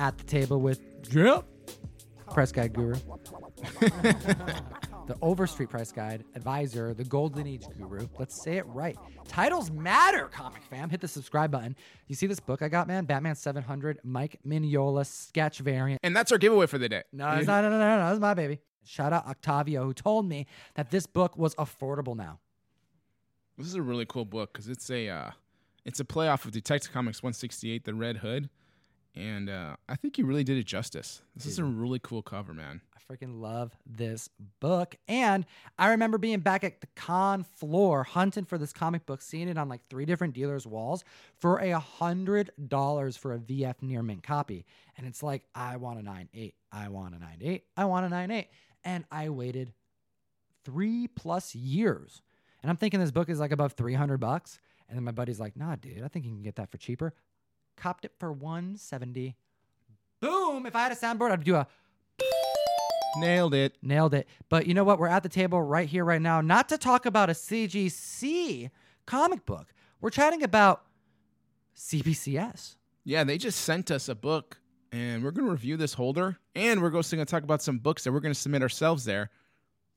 at the table with Jim, press guide guru, the Overstreet price guide advisor, the Golden Age guru. Let's say it right. Titles matter, comic fam. Hit the subscribe button. You see this book I got, man? Batman 700, Mike Mignola sketch variant. And that's our giveaway for the day. No, it's not. No, no, no, no. That's my baby. Shout out Octavio, who told me that this book was affordable now. This is a really cool book because it's a uh, it's a play off of Detective Comics 168, The Red Hood, and uh, I think you really did it justice. This is a really cool cover, man. I freaking love this book. And I remember being back at the con floor hunting for this comic book, seeing it on like three different dealers' walls for a hundred dollars for a VF near mint copy. And it's like, I want a nine eight, I want a nine eight, I want a nine eight. And I waited three plus years. And I'm thinking this book is like above 300 bucks. And then my buddy's like, nah, dude, I think you can get that for cheaper. Copped it for 170. Boom. If I had a soundboard, I'd do a Nailed it. Nailed it. But you know what? We're at the table right here, right now, not to talk about a CGC comic book. We're chatting about CBCS. Yeah, they just sent us a book, and we're going to review this holder, and we're also going to talk about some books that we're going to submit ourselves there,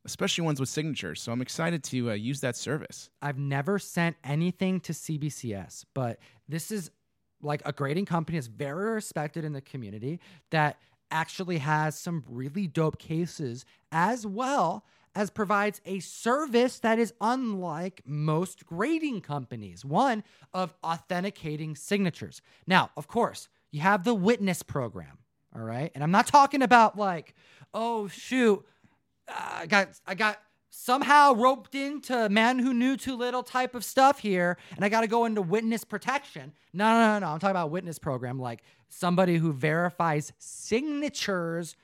especially ones with signatures. So I'm excited to uh, use that service. I've never sent anything to CBCS, but this is like a grading company that's very respected in the community that actually has some really dope cases as well as provides a service that is unlike most grading companies one of authenticating signatures. Now, of course, you have the witness program, all right? And I'm not talking about like, oh shoot, uh, I got I got somehow roped into man who knew too little type of stuff here and I got to go into witness protection. No, no, no, no. I'm talking about witness program like somebody who verifies signatures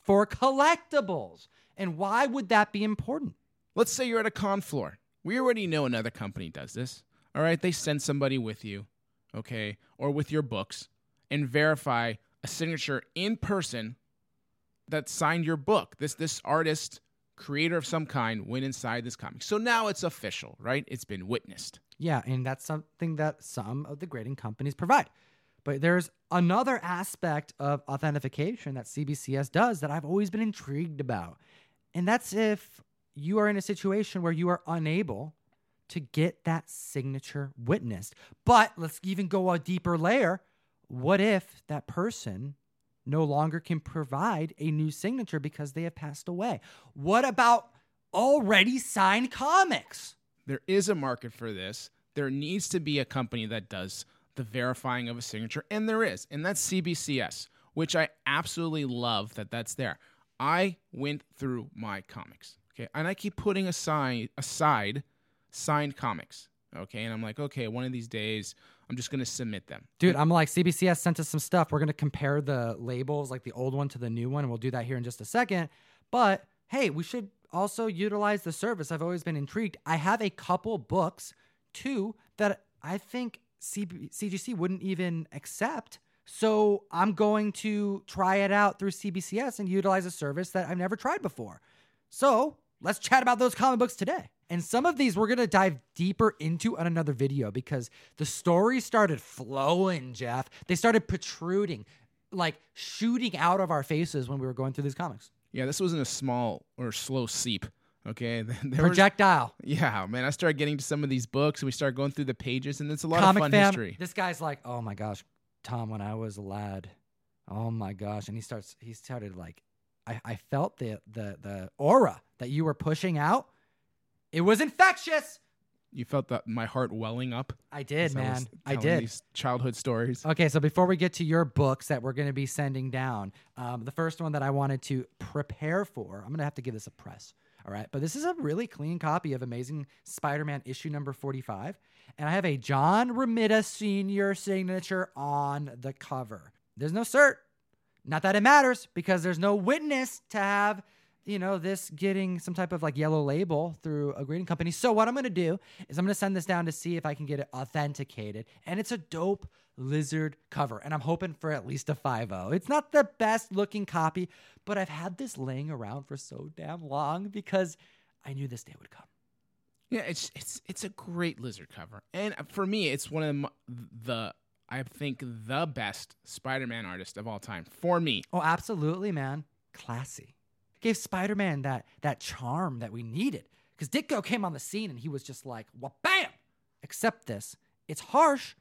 for collectibles. And why would that be important? Let's say you're at a con floor. We already know another company does this. All right, they send somebody with you, okay, or with your books and verify a signature in person that signed your book. This this artist, creator of some kind, went inside this comic. So now it's official, right? It's been witnessed. Yeah, and that's something that some of the grading companies provide. But there's another aspect of authentication that CBCS does that I've always been intrigued about. And that's if you are in a situation where you are unable to get that signature witnessed. But let's even go a deeper layer. What if that person no longer can provide a new signature because they have passed away? What about already signed comics? There is a market for this. There needs to be a company that does the verifying of a signature, and there is, and that's CBCS, which I absolutely love that that's there. I went through my comics, okay, and I keep putting aside aside signed comics, okay, and I'm like, okay, one of these days I'm just gonna submit them. Dude, I'm like, CBCS sent us some stuff. We're going to compare the labels, like the old one to the new one, and we'll do that here in just a second. But hey, we should also utilize the service. I've always been intrigued. I have a couple books, too, that I think CB- CGC wouldn't even accept. So I'm going to try it out through CBCS and utilize a service that I've never tried before. So let's chat about those comic books today. And some of these we're going to dive deeper into on another video because the story started flowing, Jeff. They started protruding, like shooting out of our faces when we were going through these comics. Yeah, this wasn't a small or slow seep. Okay, there was- Projectile. yeah, man. I started getting to some of these books, and we started going through the pages, and it's a lot Comic of fun fam. history. This guy's like, oh my gosh, Tom, when I was a lad, oh my gosh, and he starts, he started like, I, I felt the the the aura that you were pushing out. It was infectious. You felt that my heart welling up. I did, as I was man. I telling did. These childhood stories. Okay, so before we get to your books that we're going to be sending down, um, the first one that I wanted to prepare for, I'm going to have to give this a press. All right, but this is a really clean copy of Amazing Spider Man issue number 45. And I have a John Romita Sr. signature on the cover. There's no cert. Not that it matters because there's no witness to have, you know, this getting some type of like yellow label through a grading company. So what I'm going to do is I'm going to send this down to see if I can get it authenticated. And it's a dope lizard cover and I'm hoping for at least a 5.0. It's not the best looking copy, but I've had this laying around for so damn long because I knew this day would come. Yeah, it's it's it's a great lizard cover, and for me, it's one of the, the I think, the best Spider Man artist of all time for me. Oh, absolutely, man. Classy. Gave Spider Man that that charm that we needed. Because Ditko came on the scene and he was just like, well, bam! Accept this. It's harsh,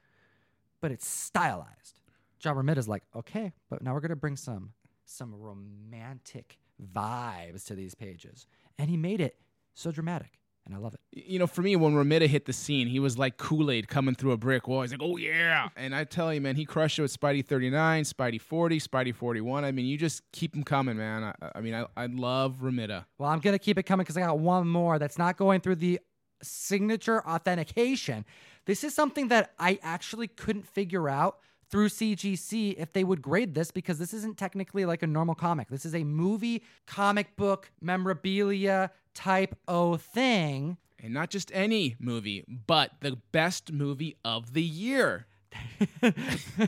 but it's stylized. John Romita's like, okay, but now we're gonna bring some some romantic vibes to these pages. And he made it so dramatic. And I love it. You know, for me, when Romita hit the scene, he was like Kool Aid coming through a brick wall. He's like, "Oh yeah!" And I tell you, man, he crushed it with Spidey 39, Spidey 40, Spidey 41. I mean, you just keep him coming, man. I, I mean, I, I love Romita. Well, I'm gonna keep it coming because I got one more that's not going through the signature authentication. This is something that I actually couldn't figure out through CGC if they would grade this because this isn't technically like a normal comic. This is a movie, comic book, memorabilia type O thing. And not just any movie, but the best movie of the year.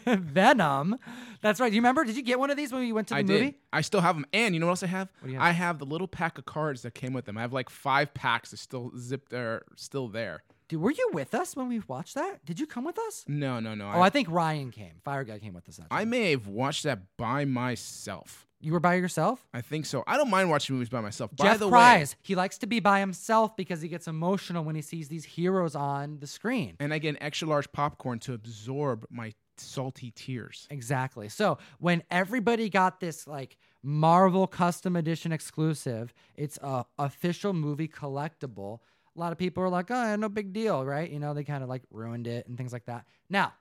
Venom. That's right. Do you remember? Did you get one of these when you went to the I movie? did. I still have them. And you know what else I have? do you have? I have the little pack of cards that came with them. I have like five packs that still zipped are still there. Dude, were you with us when we watched that? Did you come with us? No, no, no. Oh, I, I think Ryan came. Fire guy came with us. That I time. may have watched that by myself. you were by yourself? I think so. I don't mind watching movies by myself. By Jeff the way, cries. He likes to be by himself because he gets emotional when he sees these heroes on the screen. and I get an extra large popcorn to absorb my salty tears. Exactly. So when everybody got this like Marvel custom edition exclusive, it's a official movie collectible. A lot of people are like, "Oh, no big deal," right? You know, they kind of like ruined it and things like that. Now,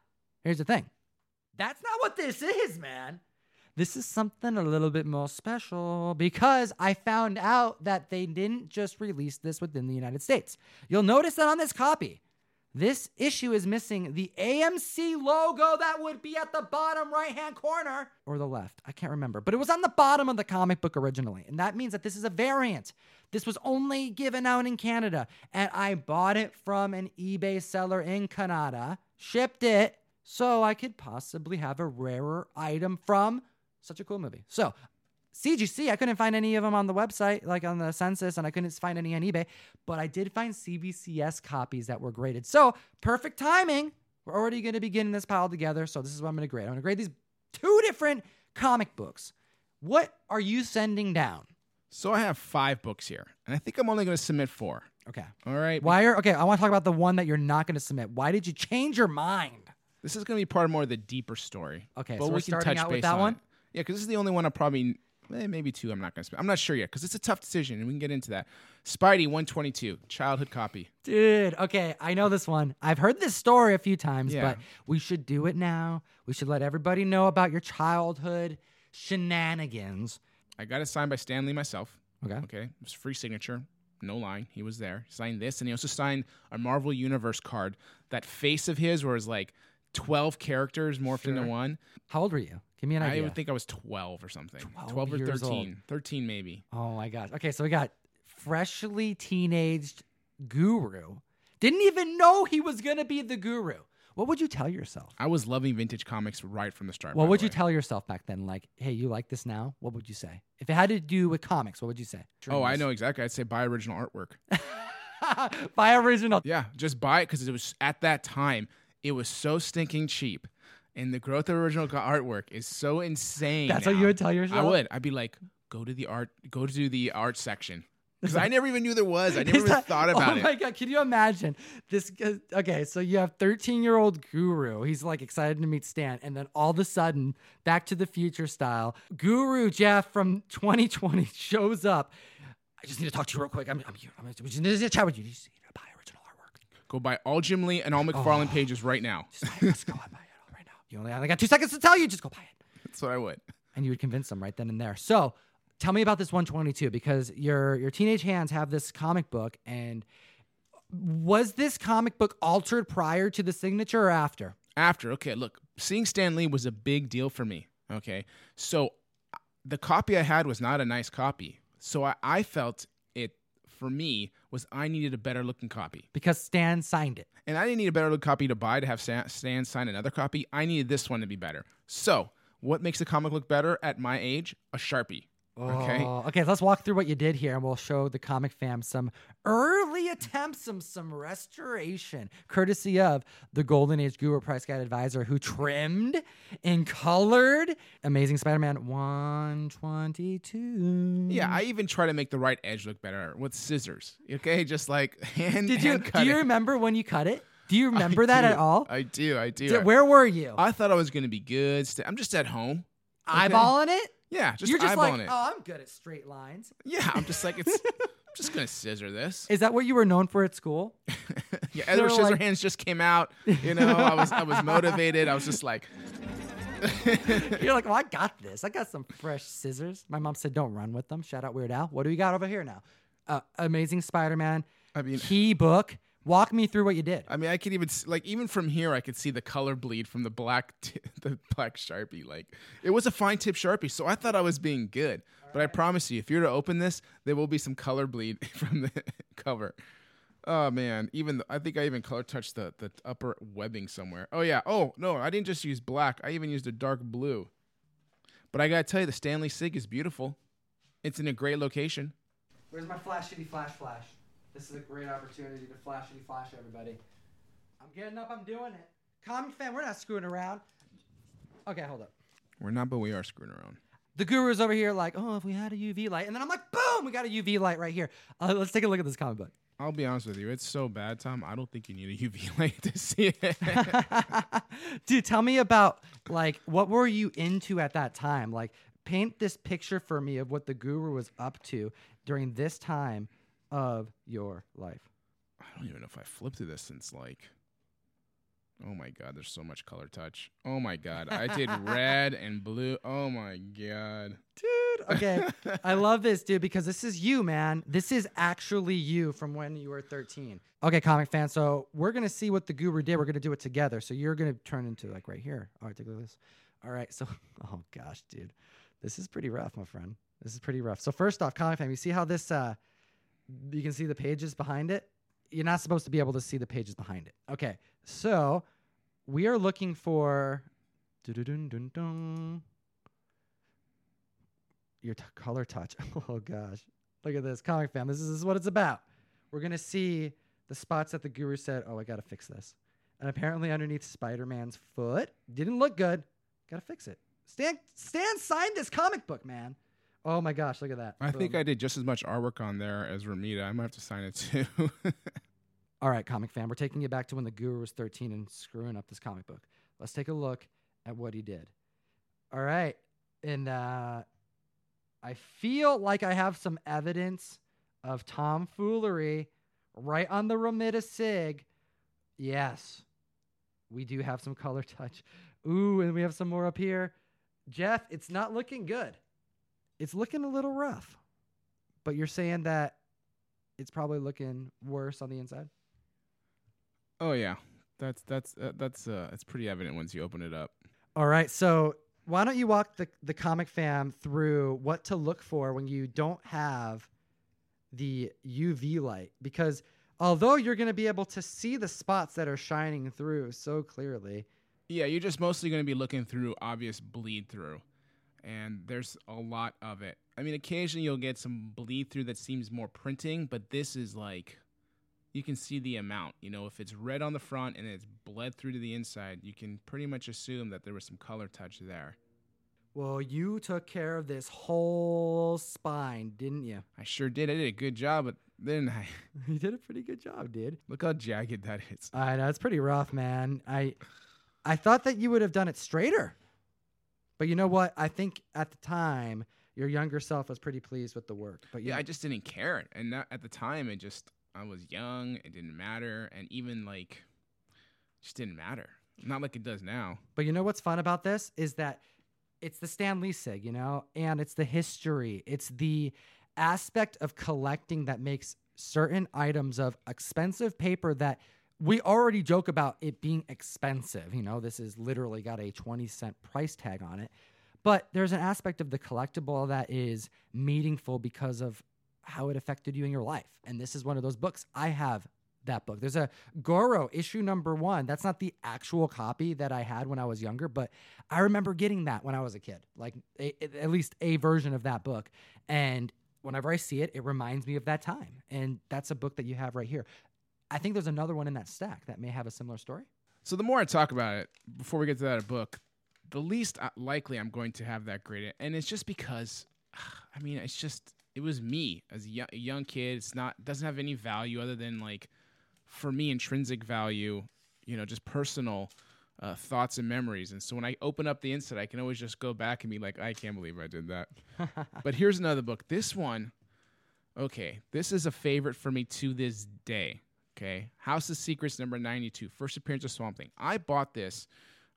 here's the thing. That's not what this is, man. This is something a little bit more special because I found out that they didn't just release this within the United States. You'll notice that on this copy, this issue is missing the AMC logo that would be at the bottom right hand corner or the left. I can't remember, but it was on the bottom of the comic book originally. And that means that this is a variant. This was only given out in Canada. And I bought it from an eBay seller in Canada, shipped it so I could possibly have a rarer item from such a cool movie. So, CGC, I couldn't find any of them on the website, like on the census, and I couldn't find any on eBay, but I did find CBCS copies that were graded. So, perfect timing. We're already going to be getting this pile together. So, this is what I'm going to grade. I'm going to grade these two different comic books. What are you sending down? So I have five books here, and I think I'm only going to submit four. Okay. All right. Why are, okay, I want to talk about the one that you're not going to submit. Why did you change your mind? This is going to be part of more of the deeper story. Okay, but so we we're can starting touch out with that on one? it. Yeah, because this is the only one I probably eh, maybe two. I'm not going to. I'm not sure yet because it's a tough decision, and we can get into that. Spidey 122, childhood copy. Dude, okay, I know this one. I've heard this story a few times, Yeah. but we should do it now. We should let everybody know about your childhood shenanigans. I got it signed by Stan Lee myself. Okay. Okay, it was free signature. No line. He was there. He signed this, and he also signed a Marvel Universe card. That face of his, where it's like 12 characters morphed into one. How old were you? Give me an idea. I would think I was 12 or something. 12 12, or years 13. 13 maybe. oh my gosh. Okay, so we got freshly teenaged guru. Didn't even know he was gonna be the guru. What would you tell yourself? I was loving vintage comics right from the start. What would you tell yourself back then? Like, hey, you like this now? What would you say? If it had to do with comics, what would you say? Oh, I know exactly. I'd say buy original artwork. Buy original. Yeah, just buy it because it was at that time it was so stinking cheap, and the growth of original artwork is so insane. That's what you would tell yourself. I would. I'd be like, go to the art, go to the art section because I never even knew there was. I never even that- thought about it. oh it. my god, can you imagine this? Uh, okay, so you have 13 year old Guru. He's like excited to meet Stan, and then all of a sudden, Back to the Future style, Guru Jeff from 2020 shows up. I just need to talk to you real quick. I'm, I'm, I'm, we just need to chat with you. You just need to buy original artwork. Go buy all Jim Lee and all McFarlane Oh. pages right now. Just buy it. Just go and buy it all right now. You only I got two seconds to tell you. Just go buy it. That's what I would. and you would convince them right then and there. So tell me about this 122 because your your teenage hands have this comic book and was this comic book altered prior to the signature or after? After, okay, look, seeing Stan Lee was a big deal for me. Okay, so the copy I had was not a nice copy. So I, I felt it for me was I needed a better looking copy. Because Stan signed it. And I didn't need a better looking copy to buy to have Stan, Stan sign another copy. I needed this one to be better. So, what makes a comic look better at my age? A Sharpie. Okay. Oh, okay, let's walk through what you did here and we'll show the comic fam some early attempts, some some restoration, courtesy of the Golden Age Guru Price Guide Advisor who trimmed and colored Amazing Spider-Man 122. Yeah, I even try to make the right edge look better with scissors. Okay, just like hand. Did you hand do you remember when you cut it? Do you I remember that do. at all? I do. I do. Did- where were you? I thought I was gonna be good. St- I'm just at home. okay. Eyeballing it? Yeah, just You're just eyeballing like, it. oh, I'm good at straight lines. Yeah, I'm just like it's. I'm just gonna scissor this. Is that what you were known for at school? Yeah, Edward like- Scissorhands just came out. You know, I was I was motivated. I was just like, You're like, well, I got this. I got some fresh scissors. My mom said, don't run with them. Shout out Weird Al. What do we got over here now? Uh, Amazing Spider-Man I mean, key book. Walk me through what you did. I mean, I could even like even from here, I could see the color bleed from the black t- the black sharpie. Like it was a fine tip sharpie, so I thought I was being good. But I promise you, if you're to open this, there will be some color bleed from the cover. Oh man, even the, I think I even color touched the the upper webbing somewhere. Oh yeah. Oh no, I didn't just use black. I even used a dark blue. But I gotta tell you, the Stan Lee Sig is beautiful. It's in a great location. Where's my flashity flash flash? This is a great opportunity to flashity flash everybody. I'm getting up. I'm doing it. Comic fan, we're not screwing around. Okay, hold up. We're not, but we are screwing around. The guru's over here like, oh, if we had a UV light. And then I'm like, boom, we got a UV light right here. Uh, let's take a look at this comic book. I'll be honest with you, it's so bad, Tom. I don't think you need a UV light to see it. Dude, tell me about like what were you into at that time? Like paint this picture for me of what the guru was up to during this time of your life. I don't even know if I flipped through this since like. Oh my god, there's so much color touch. Oh my god, I did red and blue. Oh my god. Dude, okay. I love this, dude, because this is you, man. This is actually you from when you were 13. Okay, comic fan. So we're gonna see what the guru did. We're gonna do it together. So you're gonna turn into like right here. All right, take a look at this. All right. So, oh gosh, dude, this is pretty rough, my friend. This is pretty rough. So first off, comic fan, you see how this? uh You can see the pages behind it. You're not supposed to be able to see the pages behind it. Okay. So we are looking for. your t- color touch. Oh gosh, look at this comic fam. This is, this is what it's about. We're gonna see the spots that the guru said. Oh, I gotta fix this. And apparently, underneath Spider-Man's foot, didn't look good. Gotta fix it. Stan, Stan signed this comic book, man. Oh my gosh, look at that. I think I did just as much artwork on there as Romita. I might have to sign it too. All right, comic fan. We're taking you back to when the guru was 13 and screwing up this comic book. Let's take a look at what he did. All right. And uh, I feel like I have some evidence of tomfoolery right on the Romita Sig. Yes, we do have some color touch. Ooh, and we have some more up here. Jeff, it's not looking good. It's looking a little rough. But you're saying that it's probably looking worse on the inside? oh yeah, that's that's uh, that's uh, it's pretty evident once you open it up. All right. So why don't you walk the, the comic fam through what to look for when you don't have the UV light? Because although you're going to be able to see the spots that are shining through so clearly, Yeah, you're just mostly going to be looking through obvious bleed through. And there's a lot of it. I mean, occasionally you'll get some bleed through that seems more printing, but this is like you can see the amount. You know, if it's red on the front and it's bled through to the inside, you can pretty much assume that there was some color touch there. well, you took care of this whole spine, didn't you? I sure did. I did a good job, but then I You did a pretty good job, dude. look how jagged that is. I know it's pretty rough, man. I I thought that you would have done it straighter. But you know what? I think at the time your younger self was pretty pleased with the work. But Yeah, yeah, I just didn't care. And that, at the time, it just, I was young. It didn't matter. And even like, just didn't matter. Not like it does now. But you know what's fun about this is that it's the Stan Lee sig, you know, and it's the history. It's the aspect of collecting that makes certain items of expensive paper that we already joke about it being expensive. You know, this is literally got a 20 cent price tag on it. But there's an aspect of the collectible that is meaningful because of how it affected you in your life. And this is one of those books. I have that book. There's a Goro issue number one. That's not the actual copy that I had when I was younger, but I remember getting that when I was a kid, like a, at least a version of that book. And whenever I see it, it reminds me of that time. And that's a book that you have right here. I think there's another one in that stack that may have a similar story. So the more I talk about it, before we get to that book, the least uh, likely I'm going to have that graded, and it's just because, I mean, it's just it was me as a young, a young kid. It's not doesn't have any value other than like, for me, intrinsic value. You know, just personal uh, thoughts and memories. And so when I open up the inside, I can always just go back and be like, I can't believe I did that. but here's another book. This one, okay, this is a favorite for me to this day. Okay, House of Secrets number 92, first appearance of Swamp Thing. I bought this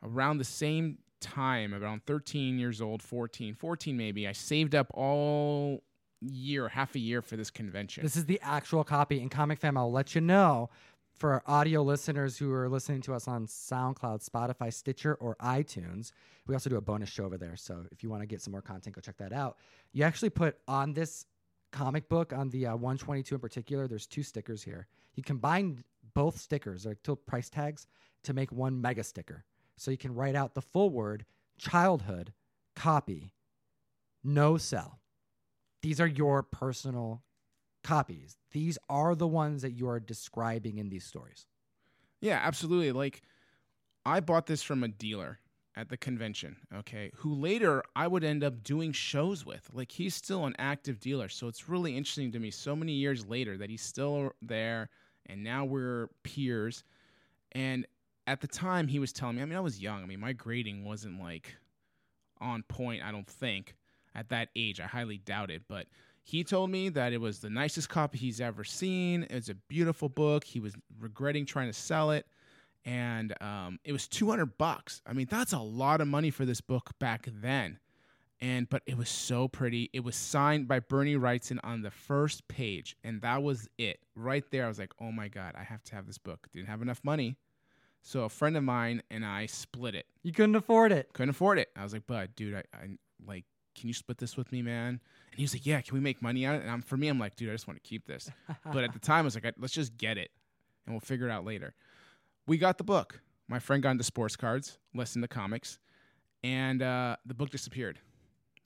around the same time, around 13 years old, 14, 14 maybe. I saved up all year, half a year for this convention. This is the actual copy. In Comic Fam, I'll let you know for our audio listeners who are listening to us on SoundCloud, Spotify, Stitcher, or iTunes. We also do a bonus show over there. So if you want to get some more content, go check that out. You actually put on this comic book, on the uh, 122 in particular, there's two stickers here. You combine both stickers, like two price tags, to make one mega sticker. So you can write out the full word childhood, copy, no sell. These are your personal copies. These are the ones that you are describing in these stories. Yeah, absolutely. Like I bought this from a dealer at the convention, okay, who later I would end up doing shows with. Like he's still an active dealer. So it's really interesting to me so many years later that he's still there and now we're peers. And at the time he was telling me, I mean, I was young. I mean, my grading wasn't like on point, I don't think, at that age. I highly doubt it, but he told me that it was the nicest copy he's ever seen. It was a beautiful book. He was regretting trying to sell it, and um, it was 200 bucks. I mean, that's a lot of money for this book back then. And but it was so pretty. It was signed by Bernie Wrightson on the first page, and that was it right there. I was like, "Oh my god, I have to have this book." Didn't have enough money, so a friend of mine and I split it. You couldn't afford it. Couldn't afford it. I was like, "Bud, dude, I, I like can you split this with me, man? And he was like, yeah, can we make money on it? And I'm, for me, I'm like, dude, I just want to keep this. but at the time, I was like, let's just get it and we'll figure it out later. We got the book. My friend got into sports cards, listened to comics, and uh, the book disappeared.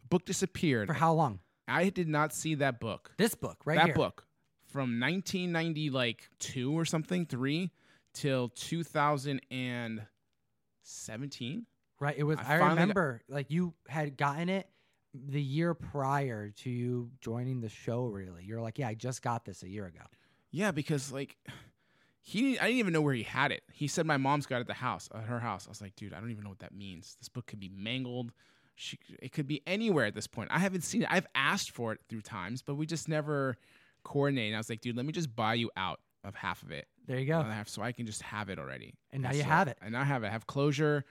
The book disappeared. For how long? I did not see that book. This book, right that here. book from 1990, like two or something, three, till 2017. Right. It was. I I, finally got- remember, like you had gotten it the year prior to you joining the show. Really, you're like, yeah, I just got this a year ago. Yeah, because like he, I didn't even know where he had it. He said my mom's got it at the house, at her house. I was like, dude, I don't even know what that means. This book could be mangled. She, it could be anywhere at this point. I haven't seen it. I've asked for it through times, but we just never coordinated. I was like, dude, let me just buy you out of half of it, There you go. and have- so I can just have it already. And now you so- have it. And now I have it. I have closure.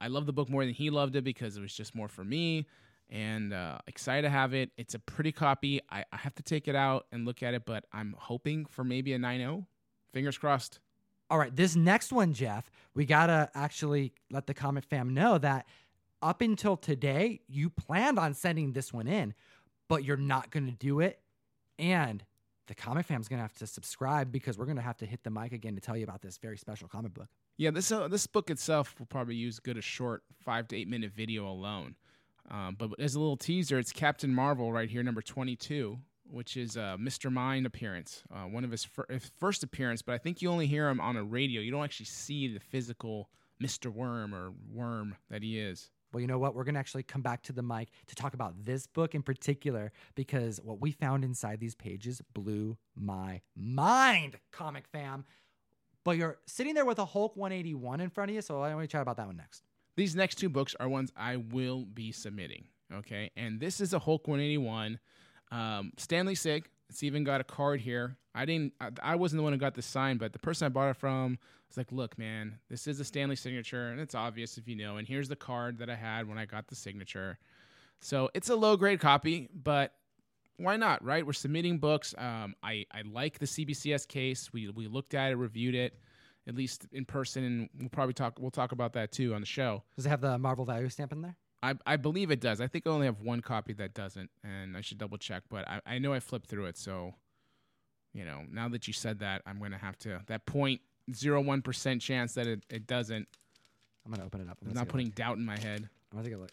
I love the book more than he loved it because it was just more for me. And uh, excited to have it. It's a pretty copy. I, I have to take it out and look at it, but I'm hoping for maybe a 9.0. Fingers crossed. All right, this next one, Jeff, we gotta actually let the comic fam know that up until today, you planned on sending this one in, but you're not gonna do it. And the comic fam's gonna have to subscribe because we're gonna have to hit the mic again to tell you about this very special comic book. Yeah, this uh, this book itself will probably use good a short five to eight minute video alone. Um, but as a little teaser, it's Captain Marvel right here, number twenty two, which is a Mr. Mind appearance, uh, one of his, fir- first appearance. But I think you only hear him on a radio. You don't actually see the physical Mr. Worm or Worm that he is. Well, you know what? We're going to actually come back to the mic to talk about this book in particular because what we found inside these pages blew my mind, comic fam. But you're sitting there with a Hulk 181 in front of you, so I want to chat about that one next. These next two books are ones I will be submitting. Okay, and this is a Hulk 181. Um, Stan Lee Sig. It's even got a card here. I didn't. I, I wasn't the one who got the sign, but the person I bought it from was like, "Look, man, this is a Stan Lee signature, and it's obvious if you know. And here's the card that I had when I got the signature. So it's a low grade copy, but why not? Right? We're submitting books. Um, I I like the CBCS case. We we looked at it, reviewed it, at least in person, and we'll probably talk. We'll talk about that too on the show. Does it have the Marvel value stamp in there? I, I believe it does. I think I only have one copy that doesn't, and I should double check. But I, I know I flipped through it, so you know, now that you said that, I'm gonna have to that point zero one percent chance that it, it doesn't. I'm gonna open it up. I'm I'm not putting doubt in my head. I'm gonna take a look.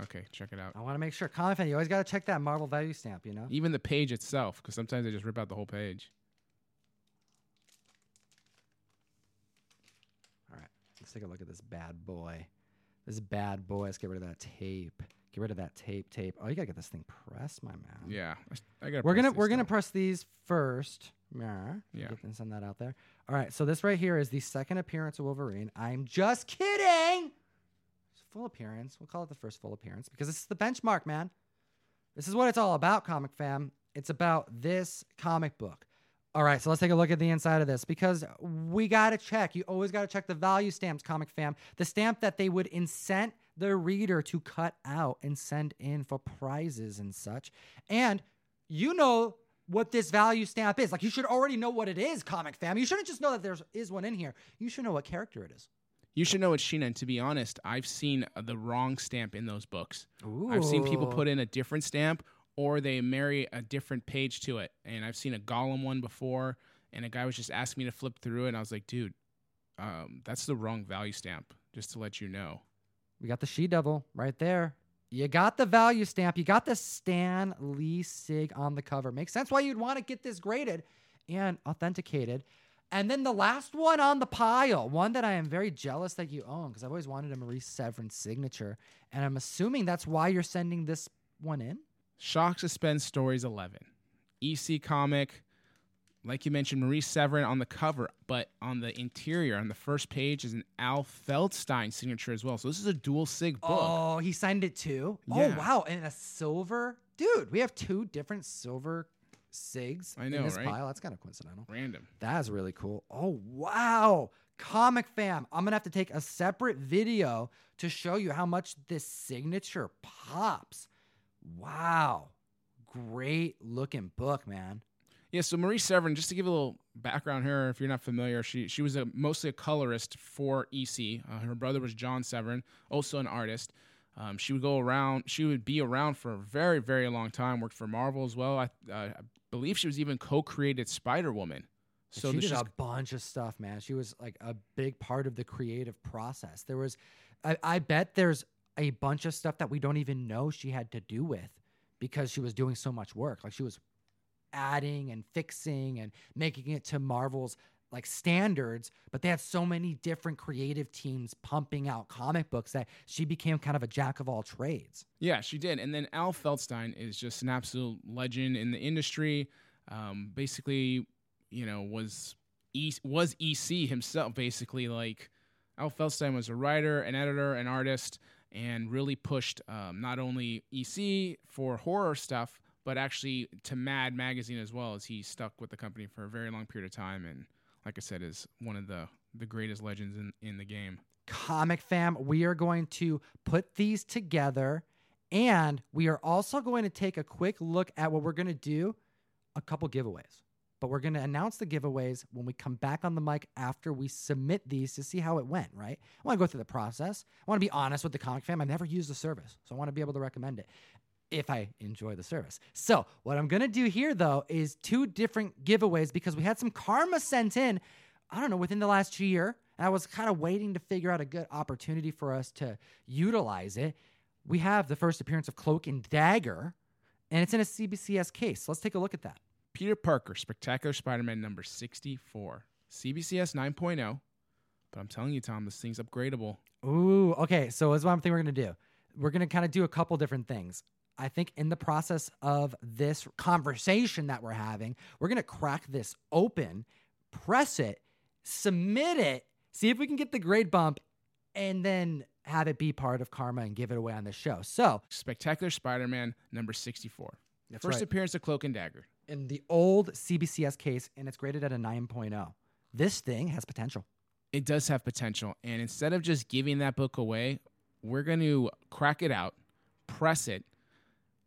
Okay, check it out. I want to make sure. Comic fan, you always gotta check that Marvel value stamp. You know. Even the page itself, because sometimes they just rip out the whole page. All right, let's take a look at this bad boy. This bad boy. Let's get rid of that tape. Get rid of that tape. Tape. Oh, you gotta get this thing pressed, my man. Yeah, I- I got. We're gonna we're gonna press these first. Yeah. Yeah. Get and send that out there. All right. So this right here is the second appearance of Wolverine. I'm just kidding. It's full appearance. We'll call it the first full appearance because this is the benchmark, man. This is what it's all about, comic fam. It's about this comic book. All right, so let's take a look at the inside of this because we got to check. You always got to check the value stamps, comic fam. The stamp that they would incent the reader to cut out and send in for prizes and such. And you know what this value stamp is. Like you should already know what it is, comic fam. You shouldn't just know that there is one in here. You should know what character it is. You should know it's Sheena. And to be honest, I've seen the wrong stamp in those books. I've seen people put in a different stamp or they marry a different page to it. And I've seen a Gollum one before, and a guy was just asking me to flip through it, and I was like, dude, um, that's the wrong value stamp. Just to let you know. We got the She Devil right there. You got the value stamp. You got the Stan Lee Sig on the cover. Makes sense why you'd want to get this graded and authenticated. And then the last one on the pile, one that I am very jealous that you own because I've always wanted a Marie Severin signature. And I'm assuming that's why you're sending this one in. Shock Suspense Stories 11. EC comic. Like you mentioned, Marie Severin on the cover, but on the interior, on the first page, is an Al Feldstein signature as well. So this is a dual sig book. Oh, he signed it too? Oh, yeah. Oh, wow. And a silver. Dude, we have two different silver SIGs I know, in this right? pile. That's kind of coincidental. Random. That's really cool. Oh, wow. Comic fam. I'm going to have to take a separate video to show you how much this signature pops. Wow. Great looking book, man. Yeah, so Marie Severin, just to give a little background here, if you're not familiar, she she was a, mostly a colorist for EC. Uh, her brother was John Severin, also an artist. Um, she would go around. She would be around for a very, very long time. Worked for Marvel as well. I, uh, I believe she was even co-created Spider Woman. So she did a bunch of stuff, man. She was like a big part of the creative process. There was, I, I bet there's a bunch of stuff that we don't even know she had to do with because she was doing so much work. Like she was adding and fixing and making it to Marvel's like standards, but they had so many different creative teams pumping out comic books that she became kind of a jack of all trades. Yeah, she did. And then Al Feldstein is just an absolute legend in the industry. Um, basically, you know, was e- was EC himself. Basically, like Al Feldstein was a writer, an editor, an artist, and really pushed um, not only EC for horror stuff, but actually to Mad Magazine as well. As he stuck with the company for a very long period of time, and like I said, is one of the the greatest legends in in the game. Comic fam, we are going to put these together and we are also going to take a quick look at what we're going to do a couple giveaways. But we're going to announce the giveaways when we come back on the mic after we submit these to see how it went, right? I want to go through the process. I want to be honest with the comic fam. I've never used the service, so I want to be able to recommend it if I enjoy the service. So, what I'm going to do here though is two different giveaways because we had some karma sent in, I don't know, within the last year. And I was kind of waiting to figure out a good opportunity for us to utilize it. We have the first appearance of Cloak and Dagger, and it's in a CBCS case. So Let's take a look at that. Peter Parker, Spectacular Spider-Man number 64. CBCS 9.0. oh. But I'm telling you, Tom, this thing's upgradable. Ooh, okay. So here's one thing we're gonna do. We're gonna kind of do a couple different things. I think in the process of this conversation that we're having, we're gonna crack this open, press it, submit it, see if we can get the grade bump, and then have it be part of Karma and give it away on the show. So Spectacular Spider-Man number 64. that's First right. appearance of Cloak and Dagger. In the old CBCS case, and it's graded at a 9.0. This thing has potential. It does have potential. And instead of just giving that book away, we're going to crack it out, press it,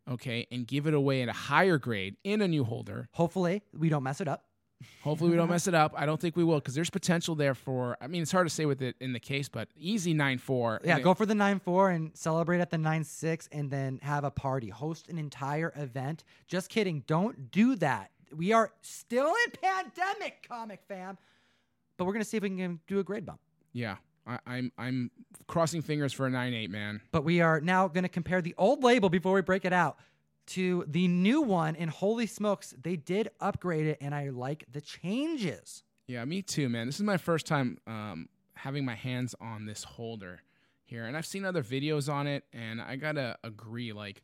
okay, and give it away at a higher grade in a new holder. Hopefully, we don't mess it up. Hopefully, we don't mess it up. I don't think we will because there's potential there for. I mean, it's hard to say with it in the case, but easy nine four. Yeah, go for the 9 4 and celebrate at the 9 6 and then have a party. Host an entire event. Just kidding. Don't do that. we are still in pandemic, comic fam. But we're gonna see if we can do a grade bump. Yeah, I, I'm I'm crossing fingers for a nine eight man. But we are now gonna compare the old label before we break it out to the new one. And holy smokes, they did upgrade it, and I like the changes. Yeah, me too, man. This is my first time um, having my hands on this holder here, and I've seen other videos on it, and I gotta agree, like.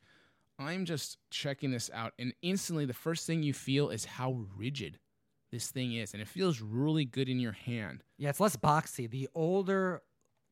I'm just checking this out, and instantly the first thing you feel is how rigid this thing is, and it feels really good in your hand. Yeah, it's less boxy. The older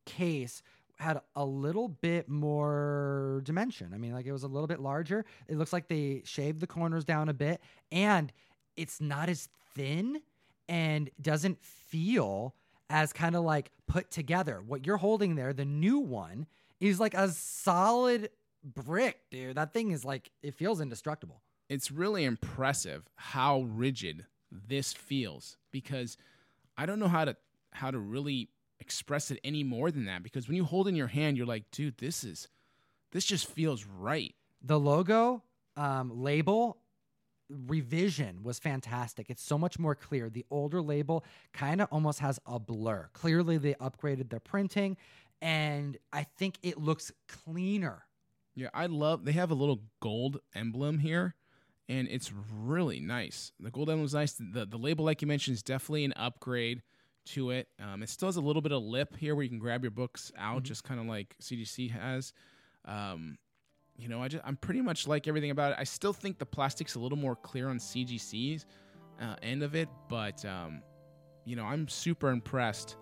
case had a little bit more dimension. I mean, like it was a little bit larger. It looks like they shaved the corners down a bit, and it's not as thin and doesn't feel as kind of like put together. What you're holding there, the new one, is like a solid brick, dude. That thing is like it feels indestructible. It's really impressive how rigid this feels because I don't know how to how to really express it any more than that because when you hold in your hand you're like, dude, this is this just feels right. The logo um, label revision was fantastic. It's so much more clear. The older label kind of almost has a blur. Clearly, they upgraded their printing, and I think it looks cleaner. Yeah, I love they have a little gold emblem here and it's really nice. The gold emblem is nice. The the label, like you mentioned, is definitely an upgrade to it. Um, it still has a little bit of lip here where you can grab your books out, mm-hmm. just kind of like CGC has. Um, you know, I just I'm pretty much like everything about it. I still think the plastic's a little more clear on CGC's uh, end of it, but um, you know, I'm super impressed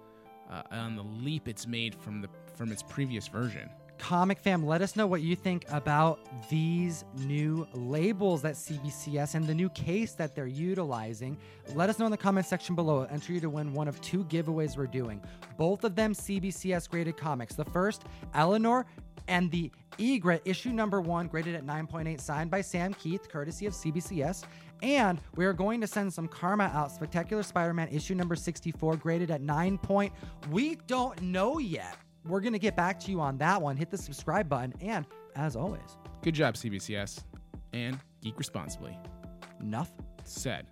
uh, on the leap it's made from the from its previous version. Comic fam, let us know what you think about these new labels that CBCS and the new case that they're utilizing. Let us know in the comment section below. I'll enter you to win one of two giveaways we're doing. Both of them CBCS graded comics. The first, Eleanor and the Egret issue number one, graded at 9.8, signed by Sam Kieth, courtesy of CBCS. And we are going to send some karma out. Spectacular Spider Man issue number 64, graded at 9 point. We don't know yet we're going to get back to you on that one. Hit the subscribe button. And as always, good job, CBCS. And geek responsibly. Enough said.